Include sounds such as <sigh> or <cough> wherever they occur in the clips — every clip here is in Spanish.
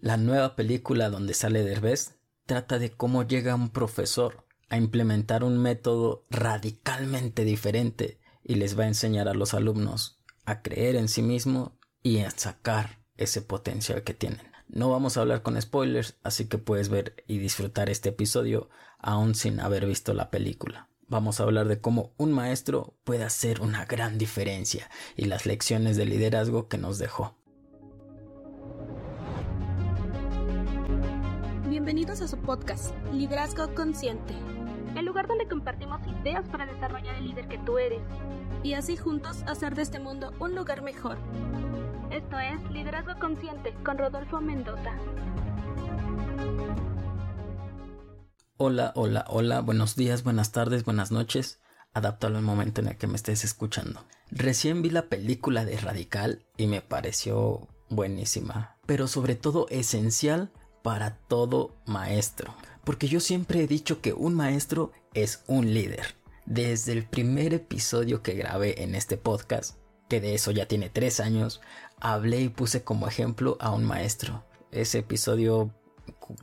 La nueva película donde sale Derbez trata de cómo llega un profesor a implementar un método radicalmente diferente y les va a enseñar a los alumnos a creer en sí mismo y a sacar ese potencial que tienen. No vamos a hablar con spoilers, así que puedes ver y disfrutar este episodio aún sin haber visto la película. Vamos a hablar de cómo un maestro puede hacer una gran diferencia y las lecciones de liderazgo que nos dejó. Bienvenidos a su podcast, Liderazgo Consciente, el lugar donde compartimos ideas para desarrollar el líder que tú eres y así juntos hacer de este mundo un lugar mejor. Esto es Liderazgo Consciente con Rodolfo Mendoza. Hola, hola, hola, buenos días, buenas tardes, buenas noches. Adáptalo al momento en el que me estés escuchando. Recién vi la película de Radical y me pareció buenísima, pero sobre todo esencial para todo maestro. Porque yo siempre he dicho que un maestro es un líder. Desde el primer episodio que grabé en este podcast, que de eso ya tiene tres años, hablé y puse como ejemplo a un maestro. Ese episodio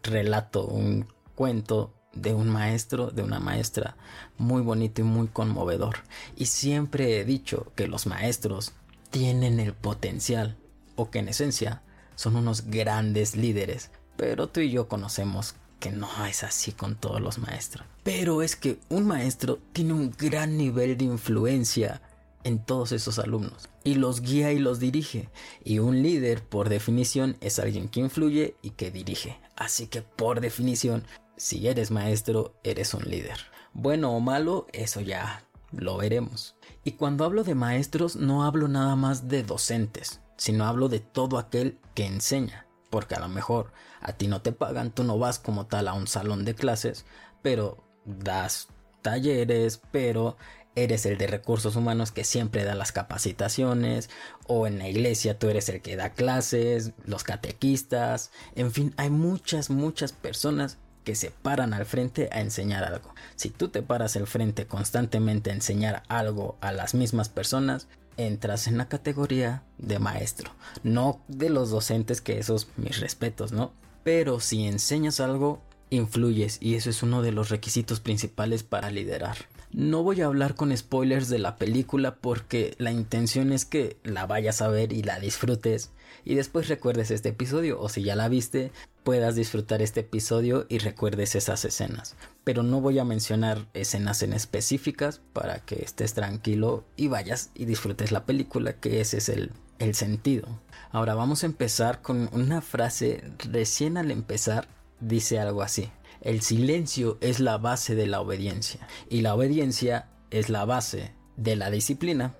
relato un cuento de un maestro, de una maestra, muy bonito y muy conmovedor. Y siempre he dicho que los maestros tienen el potencial, o que en esencia son unos grandes líderes, pero tú y yo conocemos que no es así con todos los maestros. Pero es que un maestro tiene un gran nivel de influencia en todos esos alumnos y los guía y los dirige. Y un líder, por definición, es alguien que influye y que dirige. Así que, por definición, si eres maestro, eres un líder. Bueno o malo, eso ya lo veremos. Y cuando hablo de maestros, no hablo nada más de docentes, sino hablo de todo aquel que enseña. Porque a lo mejor a ti no te pagan, tú no vas como tal a un salón de clases, pero das talleres, pero eres el de recursos humanos que siempre da las capacitaciones, o en la iglesia tú eres el que da clases, los catequistas, en fin, hay muchas, muchas personas que se paran al frente a enseñar algo. Si tú te paras al frente constantemente a enseñar algo a las mismas personas, entras en la categoría de maestro. No de los docentes, que esos mis respetos, ¿no? Pero si enseñas algo, influyes y eso es uno de los requisitos principales para liderar. No voy a hablar con spoilers de la película porque la intención es que la vayas a ver y la disfrutes y después recuerdes este episodio o si ya la viste puedas disfrutar este episodio y recuerdes esas escenas. Pero no voy a mencionar escenas en específicas para que estés tranquilo y vayas y disfrutes la película, que ese es el, el sentido. Ahora vamos a empezar con una frase recién al empezar dice algo así. El silencio es la base de la obediencia y la obediencia es la base de la disciplina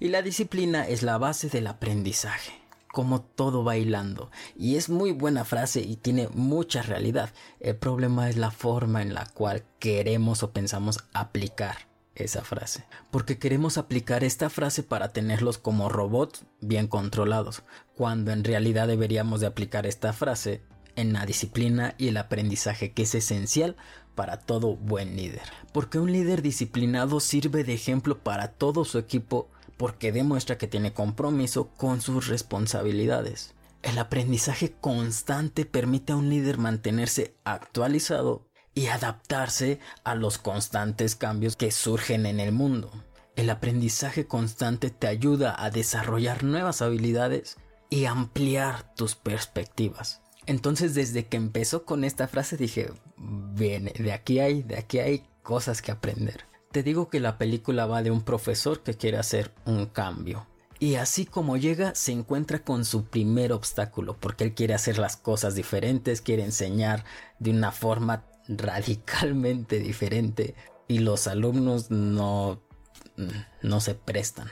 y la disciplina es la base del aprendizaje como todo bailando. Y es muy buena frase y tiene mucha realidad. El problema es la forma en la cual queremos o pensamos aplicar esa frase. Porque queremos aplicar esta frase para tenerlos como robots bien controlados, cuando en realidad deberíamos de aplicar esta frase en la disciplina y el aprendizaje que es esencial para todo buen líder. Porque un líder disciplinado sirve de ejemplo para todo su equipo porque demuestra que tiene compromiso con sus responsabilidades. El aprendizaje constante permite a un líder mantenerse actualizado y adaptarse a los constantes cambios que surgen en el mundo. El aprendizaje constante te ayuda a desarrollar nuevas habilidades y ampliar tus perspectivas. Entonces desde que empezó con esta frase dije, bien, de aquí hay, de aquí hay cosas que aprender. Te digo que la película va de un profesor que quiere hacer un cambio. Y así como llega, se encuentra con su primer obstáculo, porque él quiere hacer las cosas diferentes, quiere enseñar de una forma radicalmente diferente. Y los alumnos no, no se prestan.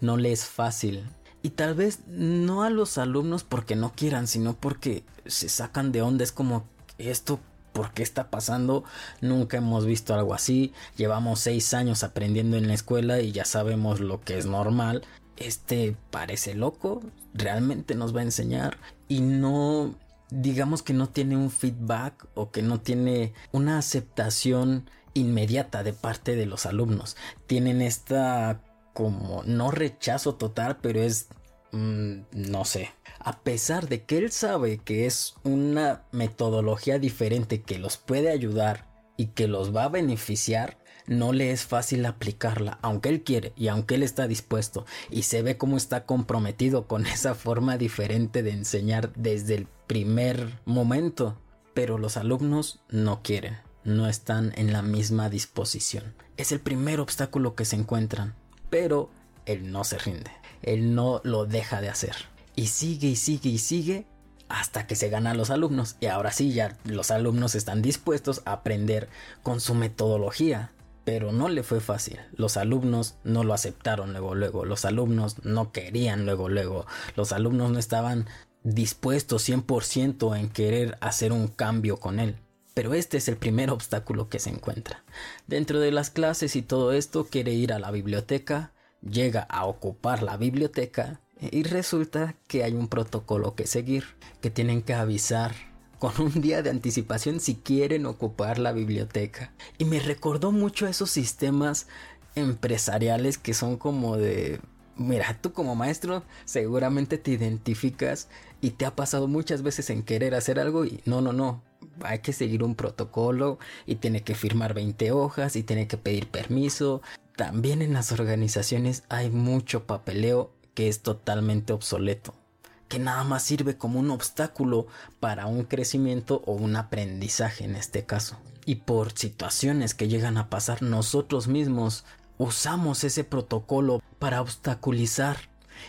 No le es fácil. Y tal vez no a los alumnos porque no quieran, sino porque se sacan de onda. Es como esto por qué está pasando, nunca hemos visto algo así, llevamos seis años aprendiendo en la escuela y ya sabemos lo que es normal. Este parece loco, realmente nos va a enseñar y no digamos que no tiene un feedback o que no tiene una aceptación inmediata de parte de los alumnos. Tienen esta como no rechazo total, pero es mm, no sé, a pesar de que él sabe que es una metodología diferente que los puede ayudar y que los va a beneficiar, no le es fácil aplicarla, aunque él quiere y aunque él está dispuesto y se ve cómo está comprometido con <laughs> esa forma diferente de enseñar desde el primer momento. Pero los alumnos no quieren, no están en la misma disposición. Es el primer obstáculo que se encuentran, pero él no se rinde, él no lo deja de hacer. Y sigue y sigue y sigue hasta que se gana a los alumnos. Y ahora sí, ya los alumnos están dispuestos a aprender con su metodología. Pero no le fue fácil. Los alumnos no lo aceptaron luego, luego. Los alumnos no querían luego, luego. Los alumnos no estaban dispuestos 100% en querer hacer un cambio con él. Pero este es el primer obstáculo que se encuentra. Dentro de las clases y todo esto quiere ir a la biblioteca, llega a ocupar la biblioteca y resulta que hay un protocolo que seguir, que tienen que avisar con un día de anticipación si quieren ocupar la biblioteca. Y me recordó mucho a esos sistemas empresariales que son como de... Mira, tú como maestro seguramente te identificas y te ha pasado muchas veces en querer hacer algo y no, no, no, hay que seguir un protocolo y tiene que firmar 20 hojas y tiene que pedir permiso. También en las organizaciones hay mucho papeleo que es totalmente obsoleto, que nada más sirve como un obstáculo para un crecimiento o un aprendizaje en este caso. Y por situaciones que llegan a pasar nosotros mismos, usamos ese protocolo para obstaculizar.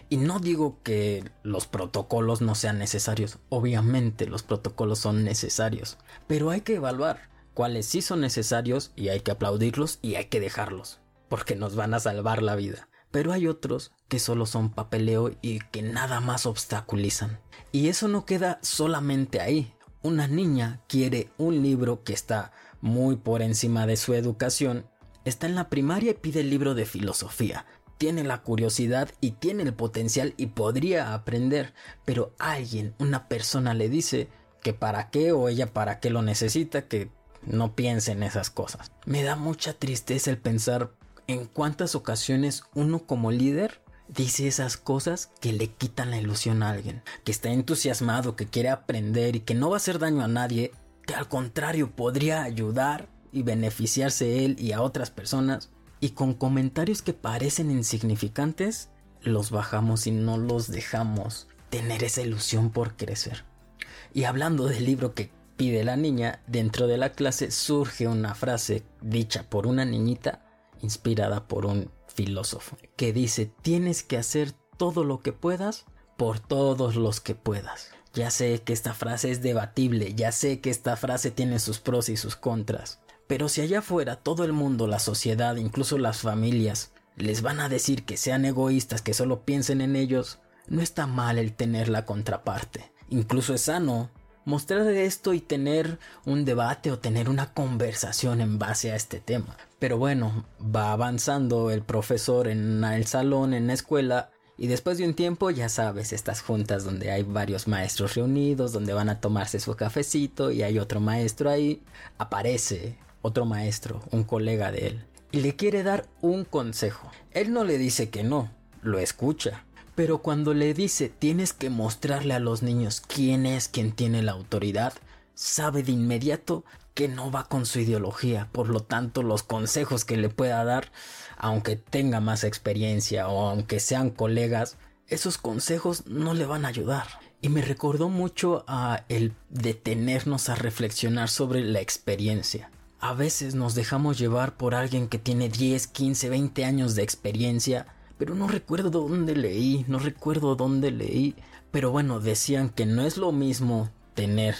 Y no digo que los protocolos no sean necesarios, obviamente los protocolos son necesarios, pero hay que evaluar cuáles sí son necesarios y hay que aplaudirlos y hay que dejarlos, porque nos van a salvar la vida pero hay otros que solo son papeleo y que nada más obstaculizan. Y eso no queda solamente ahí. Una niña quiere un libro que está muy por encima de su educación, está en la primaria y pide el libro de filosofía. Tiene la curiosidad y tiene el potencial y podría aprender, pero alguien, una persona le dice que para qué o ella para qué lo necesita, que no piense en esas cosas. Me da mucha tristeza el pensar en cuántas ocasiones uno como líder dice esas cosas que le quitan la ilusión a alguien, que está entusiasmado, que quiere aprender y que no va a hacer daño a nadie, que al contrario podría ayudar y beneficiarse él y a otras personas, y con comentarios que parecen insignificantes, los bajamos y no los dejamos tener esa ilusión por crecer. Y hablando del libro que pide la niña, dentro de la clase surge una frase dicha por una niñita inspirada por un filósofo, que dice, tienes que hacer todo lo que puedas por todos los que puedas. Ya sé que esta frase es debatible, ya sé que esta frase tiene sus pros y sus contras, pero si allá afuera todo el mundo, la sociedad, incluso las familias, les van a decir que sean egoístas, que solo piensen en ellos, no está mal el tener la contraparte. Incluso es sano mostrar esto y tener un debate o tener una conversación en base a este tema. Pero bueno, va avanzando el profesor en el salón, en la escuela, y después de un tiempo, ya sabes, estas juntas donde hay varios maestros reunidos, donde van a tomarse su cafecito y hay otro maestro ahí, aparece otro maestro, un colega de él, y le quiere dar un consejo. Él no le dice que no, lo escucha, pero cuando le dice tienes que mostrarle a los niños quién es quien tiene la autoridad, sabe de inmediato que no va con su ideología. Por lo tanto, los consejos que le pueda dar, aunque tenga más experiencia o aunque sean colegas, esos consejos no le van a ayudar. Y me recordó mucho a el detenernos a reflexionar sobre la experiencia. A veces nos dejamos llevar por alguien que tiene 10, 15, 20 años de experiencia pero no recuerdo dónde leí, no recuerdo dónde leí, pero bueno, decían que no es lo mismo tener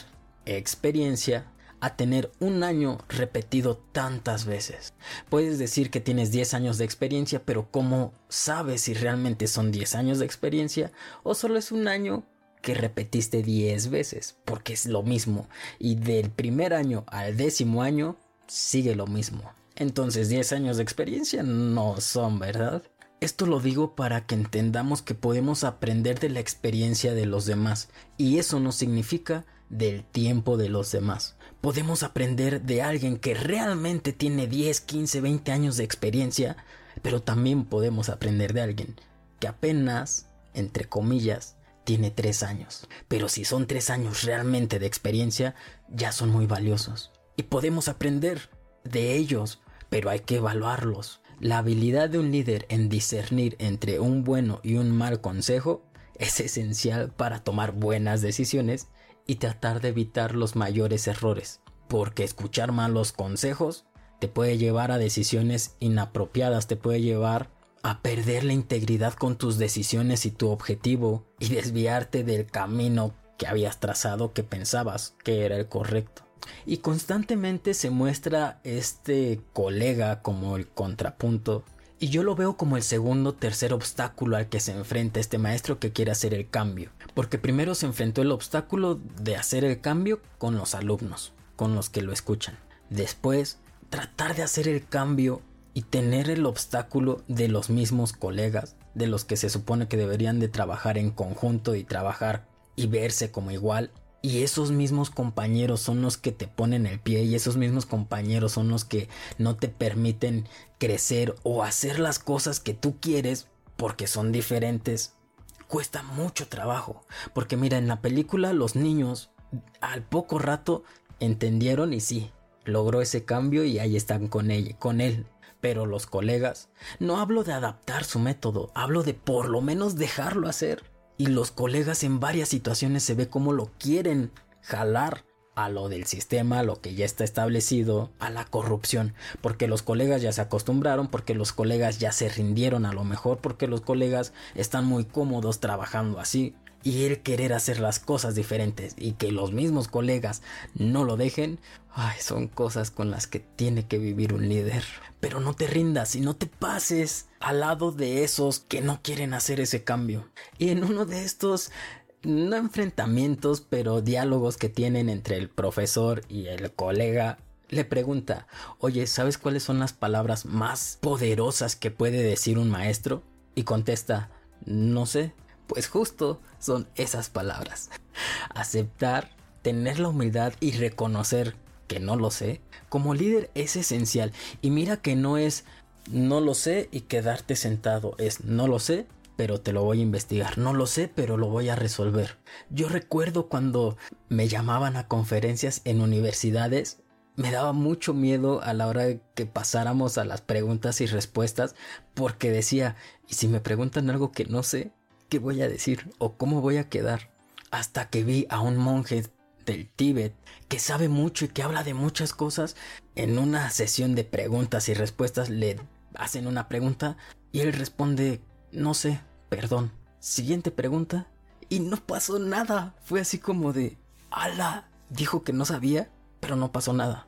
experiencia a tener un año repetido tantas veces. Puedes decir que tienes 10 años de experiencia, pero ¿cómo sabes si realmente son 10 años de experiencia o solo es un año que repetiste 10 veces? Porque es lo mismo. Y del primer año al décimo año sigue lo mismo. Entonces 10 años de experiencia no son, ¿verdad? Esto lo digo para que entendamos que podemos aprender de la experiencia de los demás y eso no significa del tiempo de los demás. Podemos aprender de alguien que realmente tiene 10, 15, 20 años de experiencia, pero también podemos aprender de alguien que apenas, entre comillas, tiene tres años. Pero si son tres años realmente de experiencia, ya son muy valiosos. Y podemos aprender de ellos, pero hay que evaluarlos. La habilidad de un líder en discernir entre un bueno y un mal consejo es esencial para tomar buenas decisiones y tratar de evitar los mayores errores, porque escuchar malos consejos te puede llevar a decisiones inapropiadas, te puede llevar a perder la integridad con tus decisiones y tu objetivo y desviarte del camino que habías trazado que pensabas que era el correcto. Y constantemente se muestra este colega como el contrapunto. Y yo lo veo como el segundo tercer obstáculo al que se enfrenta este maestro que quiere hacer el cambio. Porque primero se enfrentó el obstáculo de hacer el cambio con los alumnos, con los que lo escuchan. Después, tratar de hacer el cambio y tener el obstáculo de los mismos colegas, de los que se supone que deberían de trabajar en conjunto y trabajar y verse como igual y esos mismos compañeros son los que te ponen el pie y esos mismos compañeros son los que no te permiten crecer o hacer las cosas que tú quieres porque son diferentes. Cuesta mucho trabajo. Porque mira, en la película los niños al poco rato entendieron y sí, logró ese cambio y ahí están con con él. Pero los colegas, no hablo de adaptar su método, hablo de por lo menos dejarlo hacer y los colegas en varias situaciones se ve como lo quieren jalar a lo del sistema, a lo que ya está establecido, a la corrupción, porque los colegas ya se acostumbraron, porque los colegas ya se rindieron a lo mejor, porque los colegas están muy cómodos trabajando así, y el querer hacer las cosas diferentes y que los mismos colegas no lo dejen, ay, son cosas con las que tiene que vivir un líder. Pero no te rindas y no te pases al lado de esos que no quieren hacer ese cambio. Y en uno de estos no enfrentamientos, pero diálogos que tienen entre el profesor y el colega, le pregunta, oye, ¿sabes cuáles son las palabras más poderosas que puede decir un maestro? Y contesta, no sé. Pues justo son esas palabras. Aceptar, tener la humildad y reconocer que no lo sé, como líder es esencial. Y mira que no es no lo sé y quedarte sentado, es no lo sé, pero te lo voy a investigar. No lo sé, pero lo voy a resolver. Yo recuerdo cuando me llamaban a conferencias en universidades, me daba mucho miedo a la hora de que pasáramos a las preguntas y respuestas, porque decía, ¿y si me preguntan algo que no sé? ¿Qué voy a decir? ¿O cómo voy a quedar? Hasta que vi a un monje del Tíbet que sabe mucho y que habla de muchas cosas, en una sesión de preguntas y respuestas le hacen una pregunta y él responde, no sé, perdón. Siguiente pregunta y no pasó nada. Fue así como de, ala, dijo que no sabía, pero no pasó nada.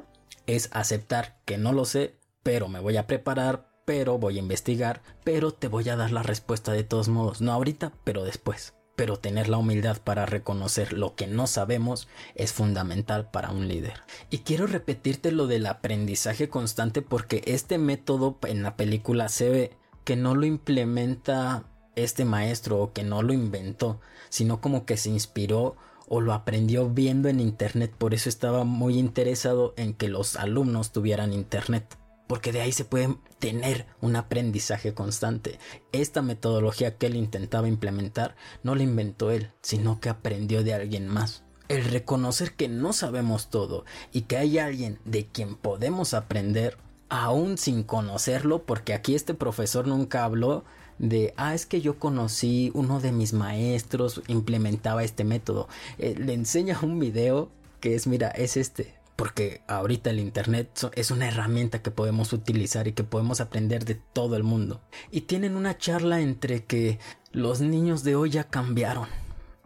Es aceptar que no lo sé, pero me voy a preparar, pero voy a investigar, pero te voy a dar la respuesta de todos modos. No ahorita, pero después pero tener la humildad para reconocer lo que no sabemos es fundamental para un líder. Y quiero repetirte lo del aprendizaje constante porque este método en la película se ve que no lo implementa este maestro o que no lo inventó, sino como que se inspiró o lo aprendió viendo en internet, por eso estaba muy interesado en que los alumnos tuvieran internet porque de ahí se puede tener un aprendizaje constante. Esta metodología que él intentaba implementar no la inventó él, sino que aprendió de alguien más. El reconocer que no sabemos todo y que hay alguien de quien podemos aprender aún sin conocerlo, porque aquí este profesor nunca habló de, ah, es que yo conocí uno de mis maestros, implementaba este método. Eh, le enseña un video que es, mira, es este, porque ahorita el Internet es una herramienta que podemos utilizar y que podemos aprender de todo el mundo. Y tienen una charla entre que los niños de hoy ya cambiaron,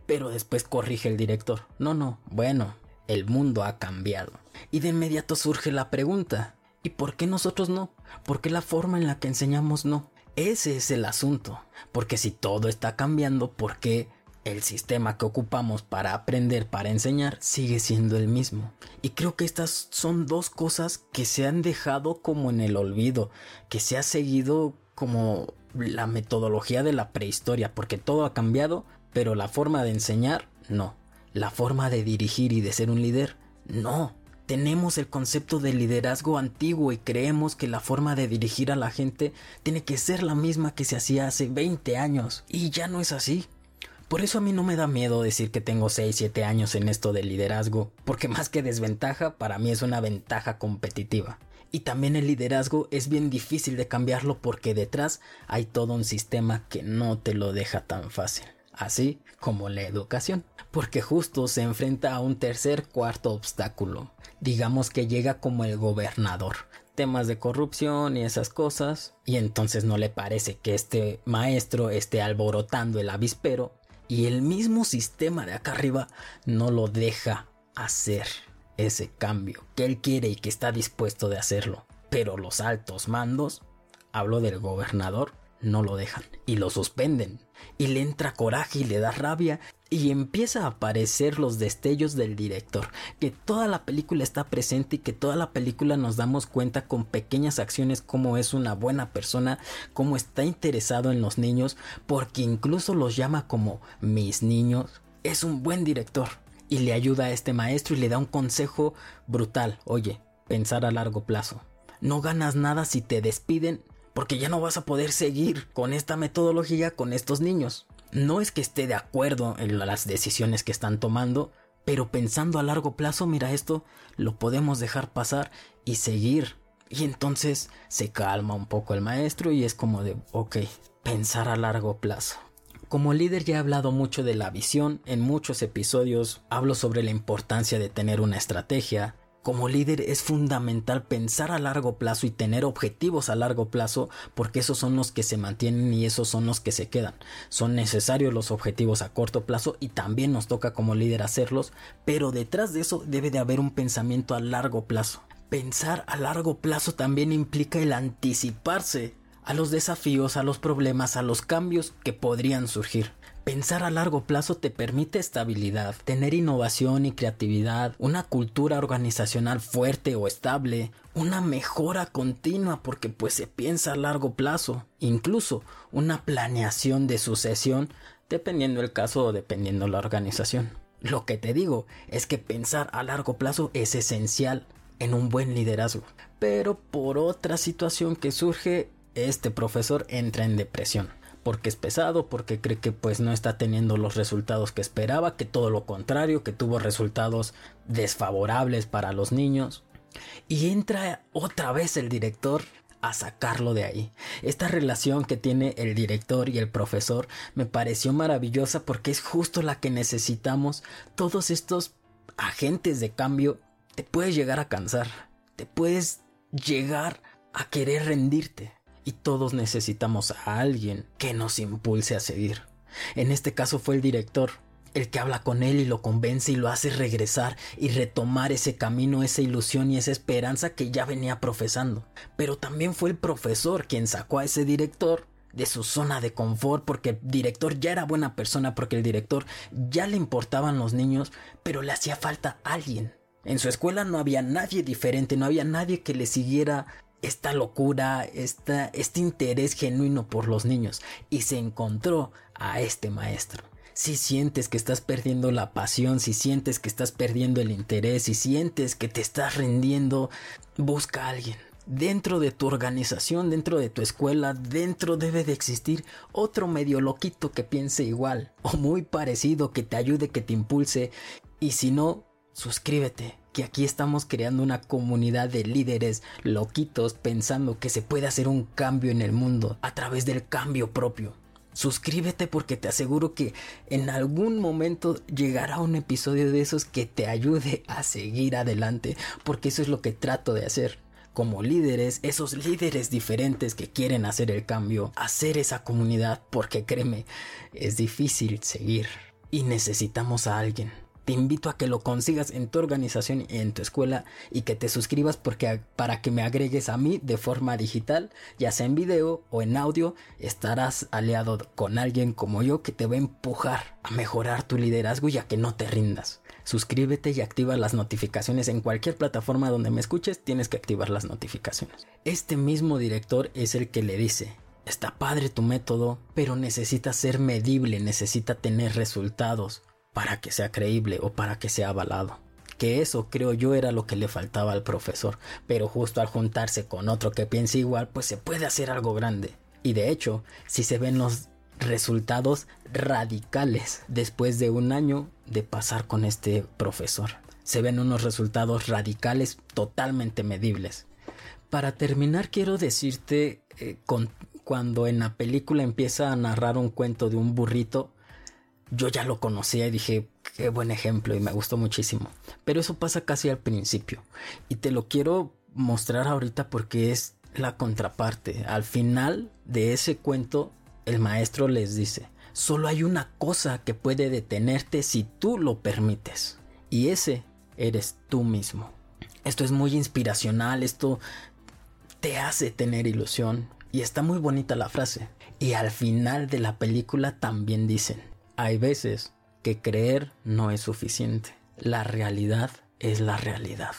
pero después corrige el director. No, no, bueno, el mundo ha cambiado. Y de inmediato surge la pregunta, ¿y por qué nosotros no? ¿Por qué la forma en la que enseñamos no? Ese es el asunto, porque si todo está cambiando, ¿por qué el sistema que ocupamos para aprender, para enseñar, sigue siendo el mismo. Y creo que estas son dos cosas que se han dejado como en el olvido, que se ha seguido como la metodología de la prehistoria, porque todo ha cambiado, pero la forma de enseñar, no. La forma de dirigir y de ser un líder, no. Tenemos el concepto de liderazgo antiguo y creemos que la forma de dirigir a la gente tiene que ser la misma que se hacía hace 20 años. Y ya no es así Por eso a mí no me da miedo decir que tengo 6, 7 años en esto del liderazgo, porque más que desventaja, para mí es una ventaja competitiva. Y también el liderazgo es bien difícil de cambiarlo porque detrás hay todo un sistema que no te lo deja tan fácil. Así como la educación. Porque justo se enfrenta a un tercer cuarto obstáculo. Digamos que llega como el gobernador. Temas de corrupción y esas cosas. Y entonces no le parece que este maestro esté alborotando el avispero. Y el mismo sistema de acá arriba no lo deja hacer ese cambio que él quiere y que está dispuesto de hacerlo. Pero los altos mandos, hablo del gobernador, no lo dejan y lo suspenden. Y le entra coraje y le da rabia y empieza a aparecer los destellos del director, que toda la película está presente y que toda la película nos damos cuenta con pequeñas acciones cómo es una buena persona, cómo está interesado en los niños, porque incluso los llama como mis niños. Es un buen director y le ayuda a este maestro y le da un consejo brutal. Oye, pensar a largo plazo. No ganas nada si te despiden porque ya no vas a poder seguir con esta metodología con estos niños. No es que esté de acuerdo en las decisiones que están tomando, pero pensando a largo plazo, mira esto, lo podemos dejar pasar y seguir. Y entonces se calma un poco el maestro y es como de, ok, pensar a largo plazo. Como líder ya he hablado mucho de la visión, en muchos episodios hablo sobre la importancia de tener una estrategia. Como líder es fundamental pensar a largo plazo y tener objetivos a largo plazo porque esos son los que se mantienen y esos son los que se quedan. Son necesarios los objetivos a corto plazo y también nos toca como líder hacerlos, pero detrás de eso debe de haber un pensamiento a largo plazo. Pensar a largo plazo también implica el anticiparse a los desafíos, a los problemas, a los cambios que podrían surgir. Pensar a largo plazo te permite estabilidad, tener innovación y creatividad, una cultura organizacional fuerte o estable, una mejora continua porque pues se piensa a largo plazo, incluso una planeación de sucesión dependiendo el caso o dependiendo la organización. Lo que te digo es que pensar a largo plazo es esencial en un buen liderazgo. Pero por otra situación que surge este profesor entra en depresión porque es pesado, porque cree que pues no está teniendo los resultados que esperaba, que todo lo contrario, que tuvo resultados desfavorables para los niños. Y entra otra vez el director a sacarlo de ahí. Esta relación que tiene el director y el profesor me pareció maravillosa porque es justo la que necesitamos. Todos estos agentes de cambio te puedes llegar a cansar, te puedes llegar a querer rendirte y todos necesitamos a alguien que nos impulse a seguir. En este caso fue el director, el que habla con él y lo convence y lo hace regresar y retomar ese camino, esa ilusión y esa esperanza que ya venía profesando. Pero también fue el profesor quien sacó a ese director de su zona de confort porque el director ya era buena persona, porque el director ya le importaban los niños, pero le hacía falta alguien. En su escuela no había nadie diferente, no había nadie que le siguiera esta locura, esta, este interés genuino por los niños y se encontró a este maestro. Si sientes que estás perdiendo la pasión, si sientes que estás perdiendo el interés, si sientes que te estás rindiendo, busca a alguien. Dentro de tu organización, dentro de tu escuela, dentro debe de existir otro medio loquito que piense igual o muy parecido, que te ayude, que te impulse. Y si no, suscríbete, que aquí estamos creando una comunidad de líderes loquitos pensando que se puede hacer un cambio en el mundo a través del cambio propio. Suscríbete porque te aseguro que en algún momento llegará un episodio de esos que te ayude a seguir adelante, porque eso es lo que trato de hacer. Como líderes, esos líderes diferentes que quieren hacer el cambio, hacer esa comunidad, porque créeme, es difícil seguir y necesitamos a alguien te invito a que lo consigas en tu organización y en tu escuela y que te suscribas porque para que me agregues a mí de forma digital, ya sea en video o en audio, estarás aliado con alguien como yo que te va a empujar a mejorar tu liderazgo y a que no te rindas. Suscríbete y activa las notificaciones en cualquier plataforma donde me escuches, tienes que activar las notificaciones. Este mismo director es el que le dice, Está padre tu método, pero necesita ser medible, necesita tener resultados para que sea creíble o para que sea avalado. Que eso creo yo era lo que le faltaba al profesor, pero justo al juntarse con otro que piense igual, pues se puede hacer algo grande. Y de hecho, si se ven los resultados radicales después de un año de pasar con este profesor. Se ven unos resultados radicales totalmente medibles. Para terminar quiero decirte eh, cuando en la película empieza a narrar un cuento de un burrito, yo ya lo conocía y dije, qué buen ejemplo y me gustó muchísimo. Pero eso pasa casi al principio. Y te lo quiero mostrar ahorita porque es la contraparte. Al final de ese cuento, el maestro les dice, solo hay una cosa que puede detenerte si tú lo permites. Y ese eres tú mismo. Esto es muy inspiracional, esto te hace tener ilusión. Y está muy bonita la frase. Y al final de la película también dicen, hay veces que creer no es suficiente. La realidad es la realidad.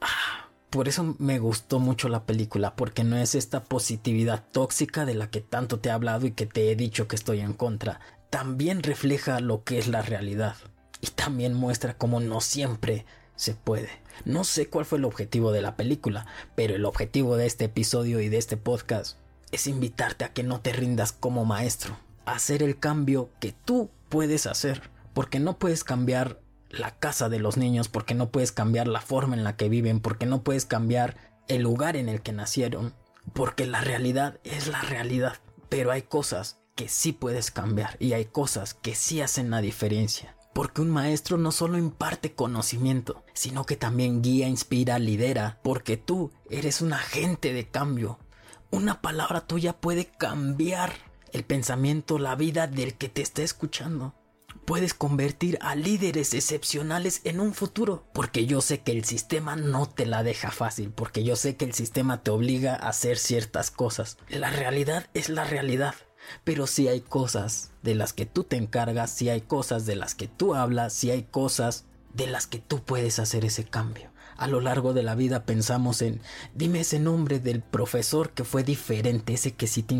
Ah, por eso me gustó mucho la película, porque no es esta positividad tóxica de la que tanto te he hablado y que te he dicho que estoy en contra. También refleja lo que es la realidad. Y también muestra cómo no siempre se puede. No sé cuál fue el objetivo de la película, pero el objetivo de este episodio y de este podcast es invitarte a que no te rindas como maestro, hacer el cambio que tú puedes hacer porque no puedes cambiar la casa de los niños, porque no puedes cambiar la forma en la que viven, porque no puedes cambiar el lugar en el que nacieron, porque la realidad es la realidad. Pero hay cosas que sí puedes cambiar y hay cosas que sí hacen la diferencia. Porque un maestro no solo imparte conocimiento, sino que también guía, inspira, lidera, porque tú eres un agente de cambio. Una palabra tuya puede cambiar el pensamiento, la vida del que te está escuchando puedes convertir a líderes excepcionales en un futuro. Porque yo sé que el sistema no te la deja fácil, porque yo sé que el sistema te obliga a hacer ciertas cosas. La realidad es la realidad. Pero si hay cosas de las que tú te encargas, si hay cosas de las que tú hablas, si hay cosas de las que tú puedes hacer ese cambio. A lo largo de la vida pensamos en, dime ese nombre del profesor que fue diferente, ese que sí te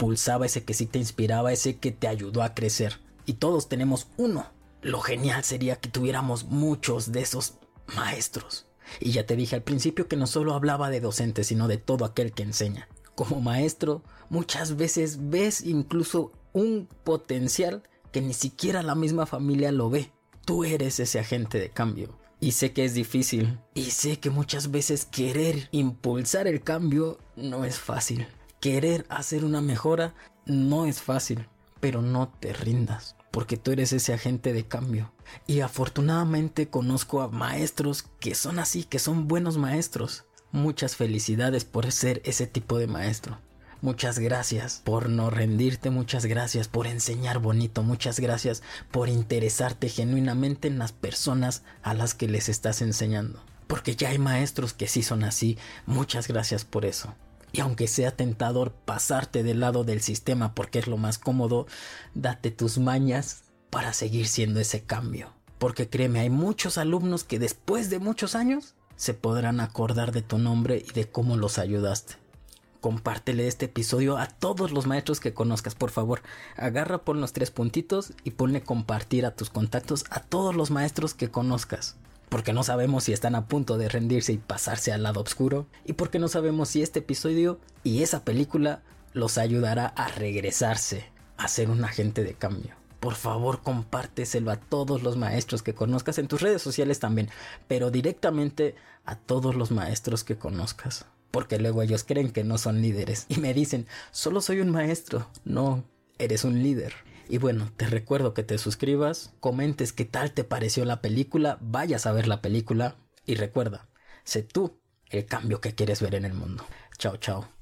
impulsaba, ese que sí te inspiraba, ese que te ayudó a crecer y todos tenemos uno. Lo genial sería que tuviéramos muchos de esos maestros. Y ya te dije al principio que no solo hablaba de docentes, sino de todo aquel que enseña. Como maestro, muchas veces ves incluso un potencial que ni siquiera la misma familia lo ve. Tú eres ese agente de cambio. Y sé que es difícil. Y sé que muchas veces querer impulsar el cambio no es fácil. Querer hacer una mejora no es fácil. Pero no te rindas porque tú eres ese agente de cambio. Y afortunadamente conozco a maestros que son así, que son buenos maestros. Muchas felicidades por ser ese tipo de maestro. Muchas gracias por no rendirte, muchas gracias por enseñar bonito, muchas gracias por interesarte genuinamente en las personas a las que les estás enseñando. Porque ya hay maestros que sí son así, muchas gracias por eso. Y aunque sea tentador pasarte del lado del sistema porque es lo más cómodo, date tus mañas para seguir siendo ese cambio. Porque créeme, hay muchos alumnos que después de muchos años se podrán acordar de tu nombre y de cómo los ayudaste. Compártele este episodio a todos los maestros que conozcas, por favor. Agarra por los tres puntitos y ponle compartir a tus contactos a todos los maestros que conozcas porque no sabemos si están a punto de rendirse y pasarse al lado oscuro, y porque no sabemos si este episodio y esa película los ayudará a regresarse a ser un agente de cambio. Por favor, compárteselo a todos los maestros que conozcas en tus redes sociales también, pero directamente a todos los maestros que conozcas. Porque luego ellos creen que no son líderes y me dicen, solo soy un maestro. No, eres un líder. Y bueno, te recuerdo que te suscribas, comentes qué tal te pareció la película, vayas a ver la película y recuerda, sé tú el cambio que quieres ver en el mundo. Chao, chao.